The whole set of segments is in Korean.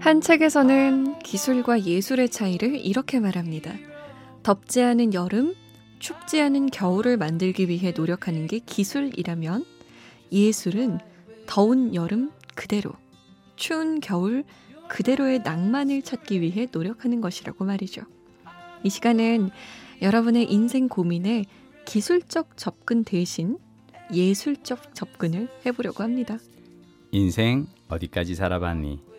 한 책에서는 기술과 예술의 차이를 이렇게 말합니다. 덥지 않은 여름, 춥지 않은 겨울을 만들기 위해 노력하는 게 기술이라면 예술은 더운 여름 그대로, 추운 겨울 그대로의 낭만을 찾기 위해 노력하는 것이라고 말이죠. 이 시간은 여러분의 인생 고민에 기술적 접근 대신 예술적 접근을 해보려고 합니다. 인생 어디까지 살아봤니?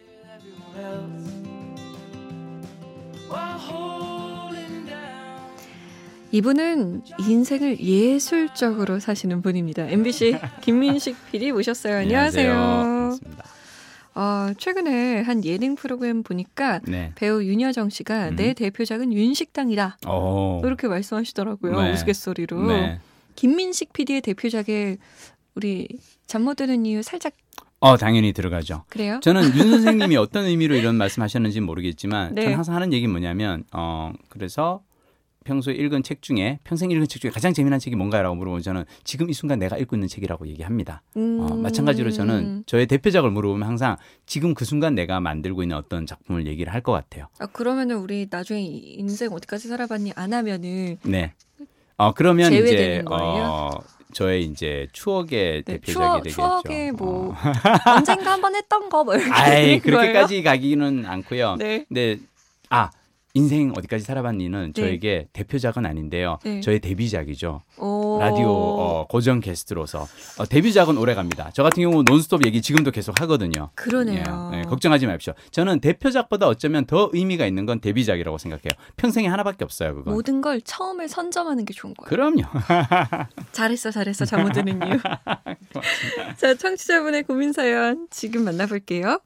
이분은 인생을 예술적으로 사시는 분입니다. MBC 김민식 PD 모셨어요. 안녕하세요. 반갑습니다. 어, 최근에 한 예능 프로그램 보니까 네. 배우 윤여정 씨가 음. 내 대표작은 윤식당이다. 오. 이렇게 말씀하시더라고요. 네. 우스갯소리로. 네. 김민식 PD의 대표작에 우리 잠 못 드는 이유 살짝 어, 당연히 들어가죠. 그래요? 저는 윤 선생님이 어떤 의미로 이런 말씀하셨는지 모르겠지만 네. 저는 항상 하는 얘기는 뭐냐면 어 그래서 평소에 읽은 책 중에 평생 읽은 책 중에 가장 재미난 책이 뭔가라고 물어보면 저는 지금 이 순간 내가 읽고 있는 책이라고 얘기합니다. 음. 어, 마찬가지로 저는 저의 대표작을 물어보면 항상 지금 그 순간 내가 만들고 있는 어떤 작품을 얘기를 할 것 같아요. 아, 그러면은 우리 나중에 인생 어디까지 살아봤니 안 하면은 네. 어 그러면 이제 거예요? 어 저의 이제 추억의 네, 대표작이 추억, 되겠죠. 추억에 뭐 어. 언젠가 한번 했던 거 뭐 이렇게 아이? 그렇게까지 가기는 않고요. 네. 근데 아 인생 어디까지 살아봤니는 네. 저에게 대표작은 아닌데요. 네. 저의 데뷔작이죠. 오. 라디오 어, 고정 게스트로서 어, 데뷔작은 오래 갑니다. 저 같은 경우 논스톱 얘기 지금도 계속 하거든요. 그러네요. 예, 예, 걱정하지 마십시오. 저는 대표작보다 어쩌면 더 의미가 있는 건 데뷔작이라고 생각해요. 평생에 하나밖에 없어요, 그건. 모든 걸 처음에 선점하는 게 좋은 거예요. 그럼요. 잘했어, 잘했어. 잠못 드는 이유. 자, 청취자분의 고민 사연 지금 만나볼게요.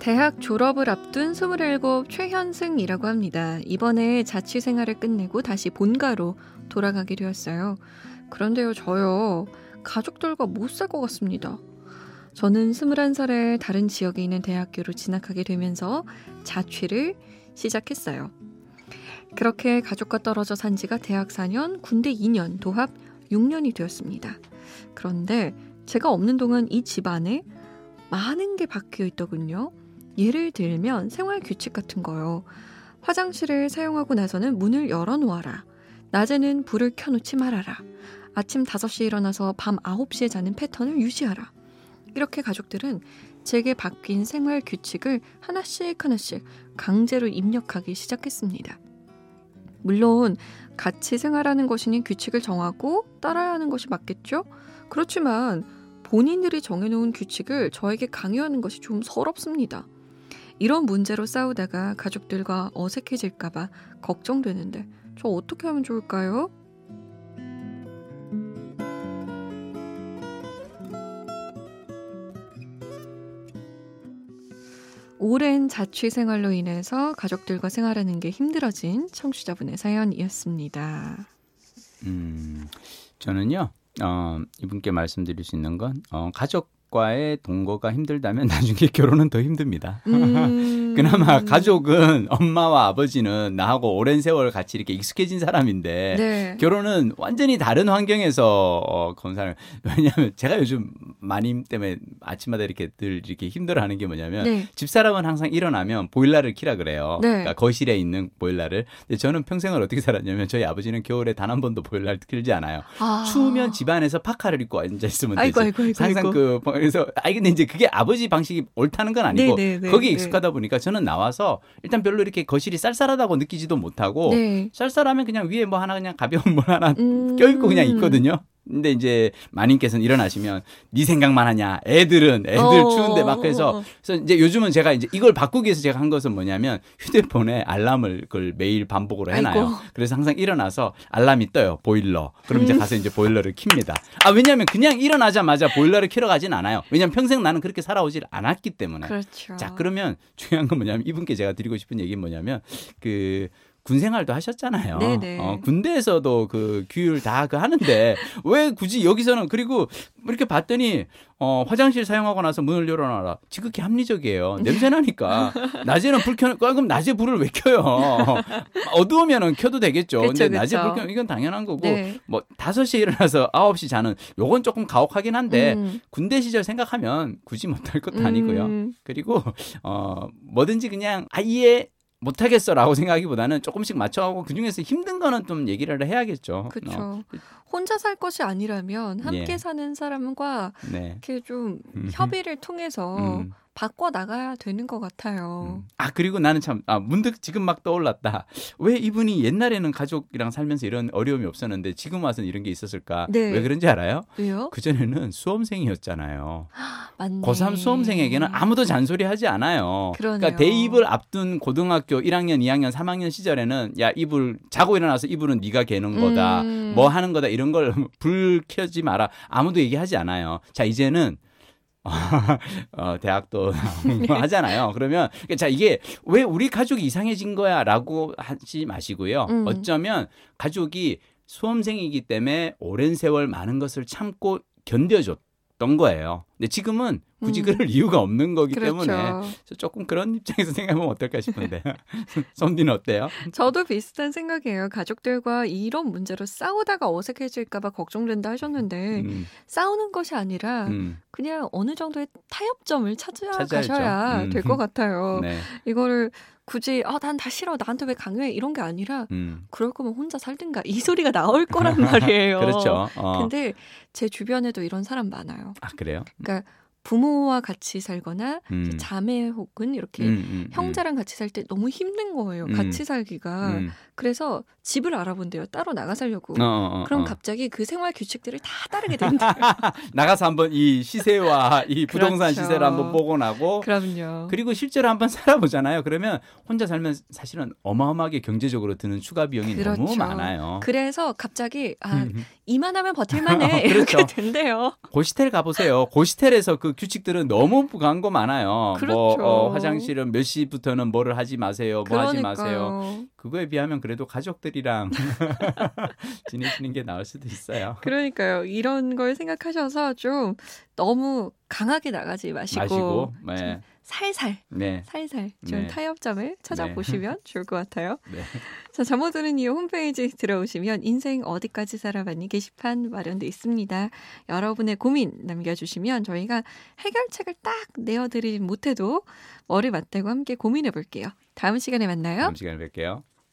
대학 졸업을 앞둔 27 최현승이라고 합니다. 이번에 자취 생활을 끝내고 다시 본가로 돌아가게 되었어요. 그런데요, 저요. 가족들과 못 살 것 같습니다. 저는 21살에 다른 지역에 있는 대학교로 진학하게 되면서 자취를 시작했어요. 그렇게 가족과 떨어져 산 지가 대학 4년, 군대 2년, 도합 6년이 되었습니다. 그런데 제가 없는 동안 이 집안에 많은 게 바뀌어 있더군요. 예를 들면 생활 규칙 같은 거요. 화장실을 사용하고 나서는 문을 열어놓아라. 낮에는 불을 켜놓지 말아라. 아침 5시에 일어나서 밤 9시에 자는 패턴을 유지하라. 이렇게 가족들은 제게 바뀐 생활 규칙을 하나씩 하나씩 강제로 입력하기 시작했습니다. 물론 같이 생활하는 것이니 규칙을 정하고 따라야 하는 것이 맞겠죠? 그렇지만 본인들이 정해놓은 규칙을 저에게 강요하는 것이 좀 서럽습니다. 이런 문제로 싸우다가 가족들과 어색해질까봐 걱정되는데 저 어떻게 하면 좋을까요? 오랜 자취 생활로 인해서 가족들과 생활하는 게 힘들어진 청취자분의 사연이었습니다. 음, 저는요, 어, 이분께 말씀드릴 수 있는 건, 어, 가족 과의 동거가 힘들다면 나중에 결혼은 더 힘듭니다. 음... 그나마 가족은 엄마와 아버지는 나하고 오랜 세월 같이 이렇게 익숙해진 사람인데, 네. 결혼은 완전히 다른 환경에서 어, 건 사람. 왜냐하면 제가 요즘 마님 때문에 아침마다 이렇게 늘 이렇게 힘들어하는 게 뭐냐면 네. 집사람은 항상 일어나면 보일러를 키라 그래요. 네. 그러니까 거실에 있는 보일러를. 근데 저는 평생을 어떻게 살았냐면 저희 아버지는 겨울에 단 한 번도 보일러를 틀지 않아요. 아. 추우면 집안에서 파카를 입고 앉아 있으면 되지. 아이고, 아이고, 아이고, 항상. 그 그래서 아이 근데 이제 그게 아버지 방식이 옳다는 건 아니고 네, 네, 네, 거기에 네. 익숙하다 보니까 저는 나와서 일단 별로 이렇게 거실이 쌀쌀하다고 느끼지도 못하고 네. 쌀쌀하면 그냥 위에 뭐 하나 그냥 가벼운 뭘 하나 음. 껴입고 그냥 있거든요. 근데 이제 마님께서는 일어나시면 네 생각만 하냐. 애들은 애들 어, 추운데 막 어, 그래서 어. 그래서 이제 요즘은 제가 이제 이걸 바꾸기 위해서 제가 한 것은 뭐냐면 휴대폰에 알람을 그걸 매일 반복으로 해놔요. 아이고. 그래서 항상 일어나서 알람이 떠요. 보일러. 그럼 음. 이제 가서 이제 보일러를 킵니다. 아 왜냐하면 그냥 일어나자마자 보일러를 켜러 가진 않아요. 왜냐하면 평생 나는 그렇게 살아오질 않았기 때문에. 그렇죠. 자 그러면 중요한 건 뭐냐면 이분께 제가 드리고 싶은 얘기는 뭐냐면 그 군 생활도 하셨잖아요. 네네. 어, 군대에서도 그 규율 다 그 하는데 왜 굳이 여기서는 그리고 이렇게 봤더니 어, 화장실 사용하고 나서 문을 열어놔라. 지극히 합리적이에요. 냄새 나니까. 낮에는 불 켜는, 아, 그럼 낮에 불을 왜 켜요? 어두우면은 켜도 되겠죠. 그쵸, 근데 그쵸. 낮에 불 켜면 이건 당연한 거고. 네. 뭐 5시에 일어나서 9시 자는 요건 조금 가혹하긴 한데 음. 군대 시절 생각하면 굳이 못할 것도 아니고요. 음. 그리고 어 뭐든지 그냥 아예 못하겠어라고 생각하기보다는 조금씩 맞춰가고 그 중에서 힘든 거는 좀 얘기를 해야겠죠. 그렇죠. 어, 혼자 살 것이 아니라면 함께 예. 사는 사람과 네. 이렇게 좀 음. 협의를 통해서 음. 바꿔 나가야 되는 것 같아요. 음. 아 그리고 나는 참 아, 문득 지금 막 떠올랐다. 왜 이분이 옛날에는 가족이랑 살면서 이런 어려움이 없었는데 지금 와서는 이런 게 있었을까? 네. 왜 그런지 알아요? 왜요? 그 전에는 수험생이었잖아요. 맞네. 고3 수험생에게는 아무도 잔소리하지 않아요. 그러네요. 그러니까 대입을 앞둔 고등학교 1학년, 2학년, 3학년 시절에는 야 이불 자고 일어나서 이불은 네가 개는 거다. 음. 뭐 하는 거다 이런 걸 불 켜지 마라. 아무도 얘기하지 않아요. 자 이제는 어, 대학도 하잖아요. 그러면 자 이게 왜 우리 가족이 이상해진 거야라고 하지 마시고요. 음. 어쩌면 가족이 수험생이기 때문에 오랜 세월 많은 것을 참고 견뎌줬 던 거예요. 근데 지금은 굳이 음. 그럴 이유가 없는 거기 그렇죠. 때문에 조금 그런 입장에서 생각하면 어떨까 싶은데 손디는 어때요? 저도 비슷한 생각이에요. 가족들과 이런 문제로 싸우다가 어색해질까봐 걱정된다 하셨는데 음, 싸우는 것이 아니라 음, 그냥 어느 정도의 타협점을 찾아야죠. 찾아가셔야 음. 될것 같아요. 네, 이거를 굳이 아 난 다 싫어 나한테 왜 강요해 이런 게 아니라 음, 그럴 거면 혼자 살든가 이 소리가 나올 거란 말이에요. 그렇죠. 어. 근데 제 주변에도 이런 사람 많아요. 아 그래요? 그러니까 부모와 같이 살거나 음, 자매 혹은 이렇게 음, 음, 음. 형제랑 같이 살 때 너무 힘든 거예요. 음. 같이 살기가. 음. 그래서 집을 알아본대요. 따로 나가 살려고. 어, 어, 어, 그럼 어. 갑자기 그 생활 규칙들을 다 따르게 된대요. 나가서 한번 이 시세와 이 부동산 그렇죠. 시세를 한번 보고 나고 그럼요. 그리고 실제로 한번 살아보잖아요. 그러면 혼자 살면 사실은 어마어마하게 경제적으로 드는 추가 비용이 너무 그렇죠. 많아요. 그래서 갑자기 아 음. 이만하면 버틸만해 그렇죠. 이렇게 된대요. 고시텔 가보세요. 고시텔에서 그 규칙들은 너무 광고 많아요. 그렇죠. 뭐 어, 화장실은 몇 시부터는 뭐를 하지 마세요. 뭐 하지 마세요. 그러니까요. 그거에 비하면 그래도 가족들이랑 지내시는 게 나을 수도 있어요. 그러니까요. 이런 걸 생각하셔서 좀 너무 강하게 나가지 마시고, 마시고, 네, 좀 살살 네, 살살 좀 네. 타협점을 찾아보시면 좋을 것 같아요. 네. 자, 잠못 드는 이유 홈페이지 들어오시면 인생 어디까지 살아봤니 게시판 마련돼 있습니다. 여러분의 고민 남겨주시면 저희가 해결책을 딱 내어드리진 못해도 머리 맞대고 함께 고민해 볼게요. 다음 시간에 만나요. 다음 시간에 뵐게요.